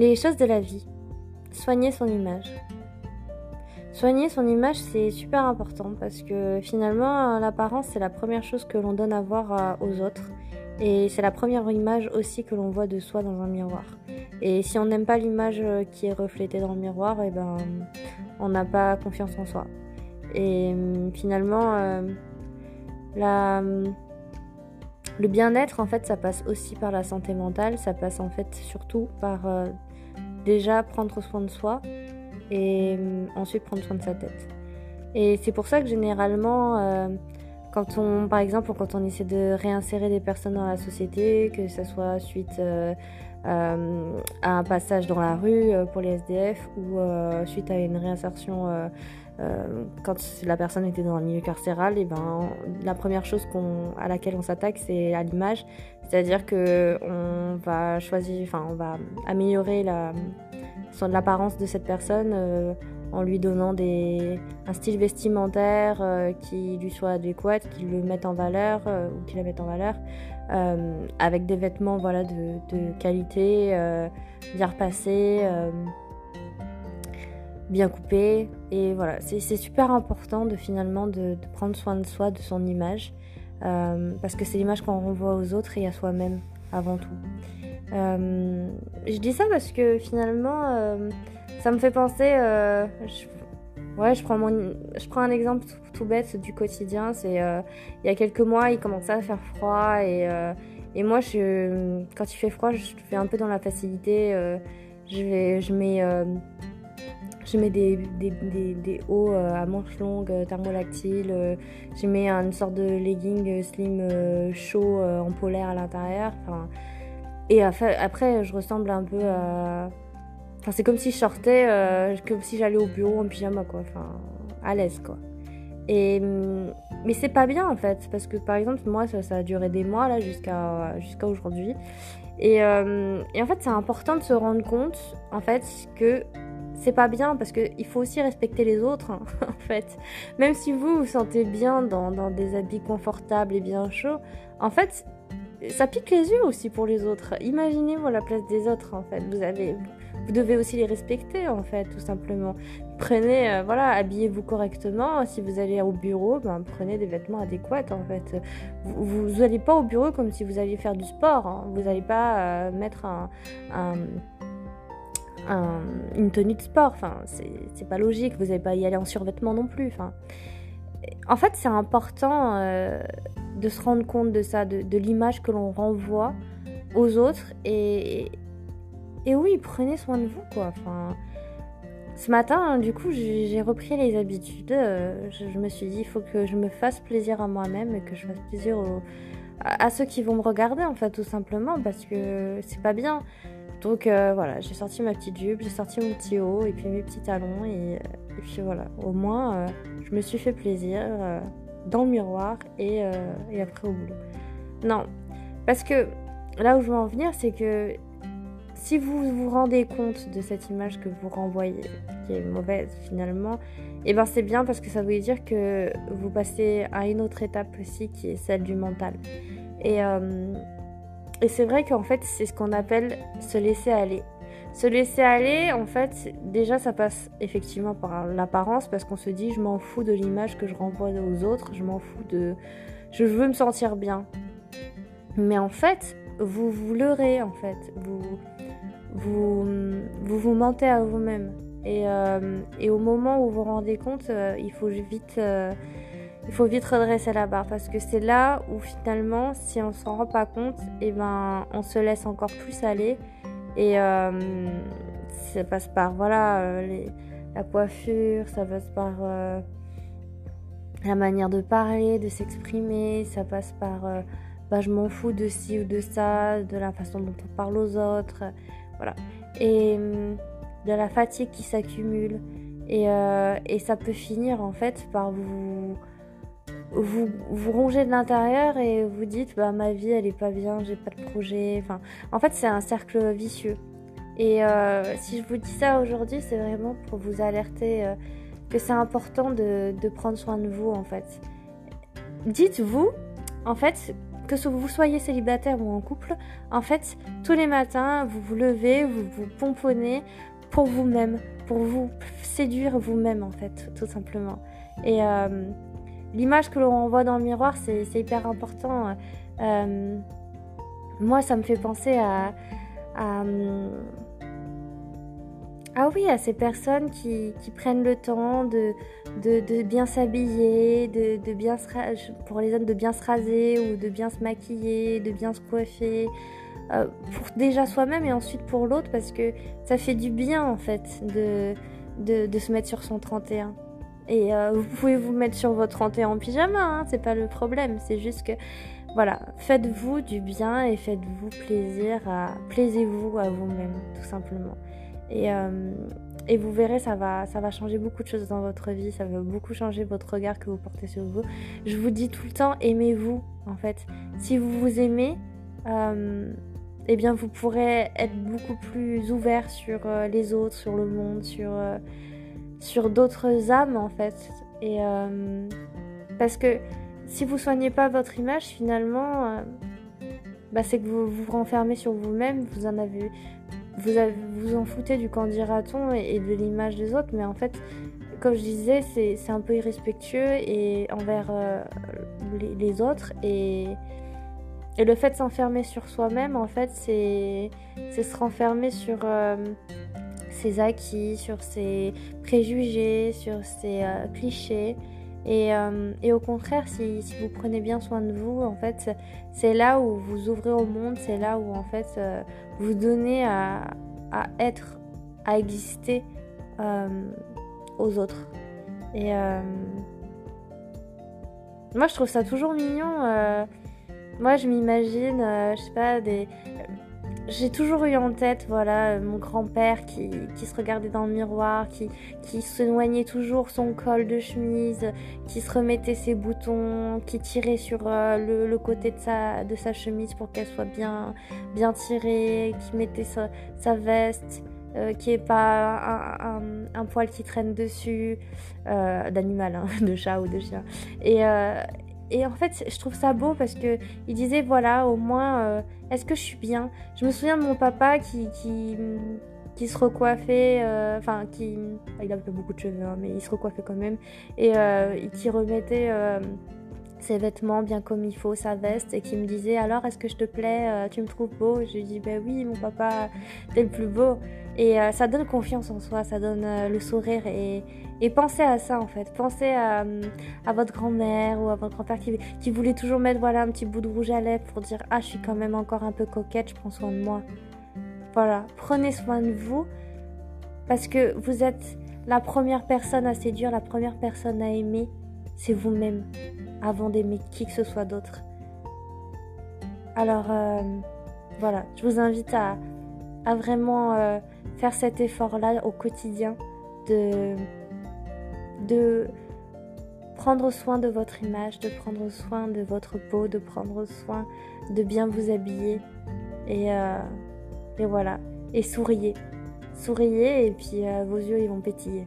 Les choses de la vie. Soigner son image. Soigner son image, c'est super important parce que finalement, l'apparence, c'est la première chose que l'on donne à voir euh, aux autres. Et c'est la première image aussi que l'on voit de soi dans un miroir. Et si on n'aime pas l'image euh, qui est reflétée dans le miroir, et eh ben, on n'a pas confiance en soi. Et hum, finalement, euh, la, hum, le bien-être, en fait, ça passe aussi par la santé mentale. Ça passe en fait surtout par déjà prendre soin de soi et euh, ensuite prendre soin de sa tête. Et c'est pour ça que généralement, euh, quand on, par exemple, quand on essaie de réinsérer des personnes dans la société, que ce soit suite euh, à un passage dans la rue pour les SDF ou suite à une réinsertion quand la personne était dans un milieu carcéral, et ben la première chose à laquelle on s'attaque, c'est à l'image, c'est-à-dire que on va choisir, enfin on va améliorer la l'apparence de cette personne euh, en lui donnant des, un style vestimentaire euh, qui lui soit adéquat, qui le mette en valeur euh, ou qui la mette en valeur, avec des vêtements voilà, de, qualité, bien repassés, bien coupés. Et voilà, c'est super important de finalement de, prendre soin de soi, de son image, parce que c'est l'image qu'on renvoie aux autres et à soi-même avant tout. Euh, je dis ça parce que finalement, euh, ça me fait penser. Euh, ouais, je prends, mon, je prends un exemple tout, bête du quotidien. C'est il y a quelques mois, il commençait à faire froid et, et moi, je, quand il fait froid, je fais un peu dans la facilité. je, vais, je mets je mets des, des, des, hauts à manches longues thermolactiles. je mets une sorte de legging slim chaud en polaire à l'intérieur. Et après, je ressemble un peu à. Enfin, c'est comme si je sortais, euh, comme si j'allais au bureau en pyjama, quoi. Enfin, à l'aise, quoi. Et, mm, mais c'est pas bien, en fait. Parce que, par exemple, moi, ça, a duré des mois, là, jusqu'à jusqu'à aujourd'hui. Et, euh, et, en fait, c'est important de se rendre compte, en fait, que c'est pas bien parce qu'il faut aussi respecter les autres, hein, en fait. Même si vous vous sentez bien dans, dans des habits confortables et bien chauds, en fait, ça pique les yeux aussi pour les autres. Imaginez-vous la place des autres en fait. Vous avez, devez aussi les respecter en fait, tout simplement. Prenez, euh, voilà, habillez-vous correctement. Si vous allez au bureau, ben, prenez des vêtements adéquats en fait. Vous n'allez pas au bureau comme si vous alliez faire du sport. Hein. Vous n'allez pas euh, mettre un, une tenue de sport. Enfin, c'est pas logique. Vous n'allez pas y aller en survêtement non plus. En fait, c'est important. Euh, de se rendre compte de ça, de, l'image que l'on renvoie aux autres. Et, et oui, prenez soin de vous, quoi. Enfin, ce matin, du coup, j'ai repris les habitudes. Euh, je, me suis dit, il faut que je me fasse plaisir à moi-même et que je fasse plaisir à, ceux qui vont me regarder, en fait, tout simplement, parce que c'est pas bien. Donc euh, voilà, j'ai sorti ma petite jupe, j'ai sorti mon petit haut et puis mes petits talons et, puis voilà, au moins euh, je me suis fait plaisir dans le miroir et, euh, et après au boulot. Non, parce que là où je veux en venir, c'est que si vous vous rendez compte de cette image que vous renvoyez, qui est mauvaise finalement, et eh ben c'est bien parce que ça veut dire que vous passez à une autre étape aussi qui est celle du mental. Et, euh, et c'est vrai qu'en fait c'est ce qu'on appelle se laisser aller. Se laisser aller, en fait, déjà ça passe effectivement par l'apparence parce qu'on se dit je m'en fous de l'image que je renvoie aux autres, je m'en fous de... Je veux me sentir bien. Mais en fait, vous vous leurrez en fait, vous vous, vous, mentez à vous-même. Et, euh, et, au moment où vous vous rendez compte, euh, il faut vite... Euh, il faut vite redresser la barre. Parce que c'est là où finalement, si on s'en rend pas compte, et eh ben, on se laisse encore plus aller. Et ça passe par voilà, la coiffure, ça passe par la manière de parler, de s'exprimer, ça passe par bah, je m'en fous de ci ou de ça, de la façon dont on parle aux autres, voilà. Et de la fatigue qui s'accumule. Et, et, ça peut finir en fait par vous vous, vous rongez de l'intérieur et vous dites bah ma vie elle est pas bien, j'ai pas de projet. Enfin, en fait c'est un cercle vicieux. Et euh, si je vous dis ça aujourd'hui, c'est vraiment pour vous alerter euh, que c'est important de, de, prendre soin de vous en fait. Dites-vous, en fait, que vous soyez célibataire ou en couple, en fait, tous les matins, vous vous levez, vous vous pomponnez pour vous-même, pour vous séduire vous-même, en fait, tout simplement. Et euh, l'image que l'on renvoie dans le miroir, c'est hyper important. Euh, moi, ça me fait penser à, ah oui, à ces personnes qui, prennent le temps de, bien s'habiller, de, bien pour les hommes de bien se raser ou de bien se maquiller, de bien se coiffer, euh, pour déjà soi-même et ensuite pour l'autre parce que ça fait du bien en fait de, de, se mettre sur son 31. Et euh, vous pouvez vous mettre sur votre 31 en pyjama, hein, c'est pas le problème, c'est juste que voilà, faites-vous du bien et faites-vous plaisir à plaisez-vous à vous-même tout simplement. Et, euh, et vous verrez, ça va, ça va changer beaucoup de choses dans votre vie, ça va beaucoup changer votre regard que vous portez sur vous. Je vous dis tout le temps, aimez-vous en fait. Si vous vous aimez, euh, eh bien vous pourrez être beaucoup plus ouvert sur euh, les autres, sur le monde, sur, sur d'autres âmes en fait. Et parce que si vous soignez pas votre image, finalement, bah, c'est que vous vous renfermez sur vous-même, vous en avez, vous vous en foutez du quand dira-t-on et, de l'image des autres, mais en fait, comme je disais, c'est un peu irrespectueux et envers euh, les, autres et, et le fait de s'enfermer sur soi-même, en fait, c'est se renfermer sur euh, ses acquis, sur ses préjugés, sur ses euh, clichés. Et, et, au contraire, si, vous prenez bien soin de vous, en fait, c'est là où vous ouvrez au monde, c'est là où en fait vous donnez à, être, à exister euh, aux autres. Et euh, moi, je trouve ça toujours mignon. Euh, moi, je m'imagine, je sais pas, des j'ai toujours eu en tête, voilà, mon grand-père qui, se regardait dans le miroir, qui, qui se noignait toujours son col de chemise, qui se remettait ses boutons, qui tirait sur euh, le, côté de sa, de sa chemise pour qu'elle soit bien, bien tirée, qui mettait sa, veste. Euh, qui est pas un, poil qui traîne dessus, euh, d'animal, hein, de chat ou de chien. Et, et en fait, je trouve ça beau parce que il disait voilà, au moins, euh, est-ce que je suis bien? Je me souviens de mon papa qui, qui, qui se recoiffait, euh, enfin, qui. Il avait pas beaucoup de cheveux, hein, mais il se recoiffait quand même, et euh, qui remettait ses vêtements bien comme il faut, sa veste, et qui me disait alors est-ce que je te plais, tu me trouves beau? Je lui dis ben oui, mon papa, t'es le plus beau. Et ça donne confiance en soi, ça donne le sourire et, et pensez à ça en fait. Pensez à, votre grand-mère ou à votre grand-père qui, voulait toujours mettre voilà, un petit bout de rouge à lèvres pour dire Ah, je suis quand même encore un peu coquette, je prends soin de moi. Voilà, prenez soin de vous parce que vous êtes la première personne à séduire, la première personne à aimer, c'est vous-même avant d'aimer qui que ce soit d'autre. Alors euh, voilà, je vous invite à, vraiment euh, faire cet effort-là au quotidien de de prendre soin de votre image, de prendre soin de votre peau, de prendre soin de bien vous habiller. Et, euh, et voilà. Et souriez. Souriez et puis vos yeux ils vont pétiller.